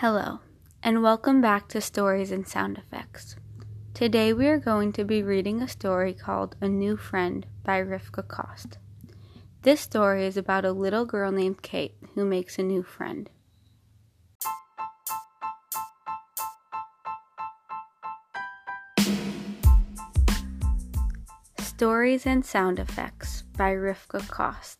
Hello, and welcome back to Stories and Sound Effects. Today we are going to be reading a story called A New Friend by Rivka Kost. This story is about a little girl named Kate who makes a new friend. Stories and Sound Effects by Rivka Kost.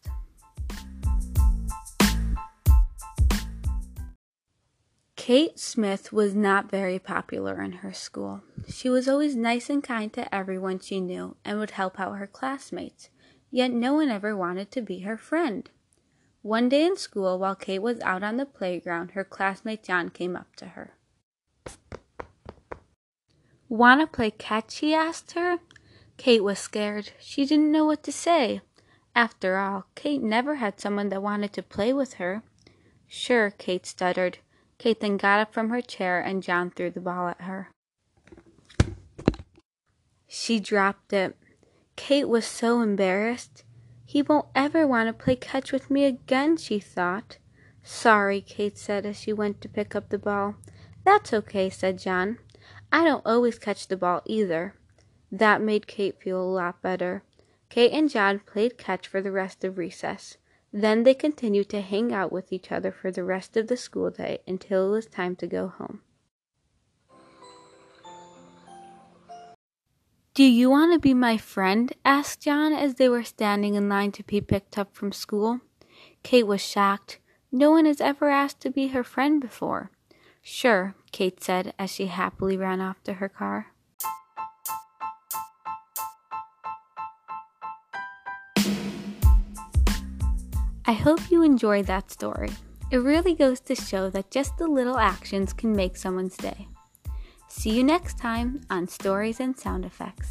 Kate Smith was not very popular in her school. She was always nice and kind to everyone she knew and would help out her classmates, yet no one ever wanted to be her friend. One day in school, while Kate was out on the playground, her classmate John came up to her. Wanna play catch? he asked her. Kate was scared. She didn't know what to say. After all, Kate never had someone that wanted to play with her. Sure, Kate stuttered. Kate then got up from her chair and John threw the ball at her. She dropped it. Kate was so embarrassed. He won't ever want to play catch with me again, she thought. Sorry, Kate said as she went to pick up the ball. That's okay, said John. I don't always catch the ball either. That made Kate feel a lot better. Kate and John played catch for the rest of recess. Then they continued to hang out with each other for the rest of the school day until it was time to go home. Do you want to be my friend? asked John as they were standing in line to be picked up from school. Kate was shocked. No one has ever asked to be her friend before. Sure, Kate said as she happily ran off to her car. I hope you enjoyed that story. It really goes to show that just the little actions can make someone's day. See you next time on Stories and Sound Effects.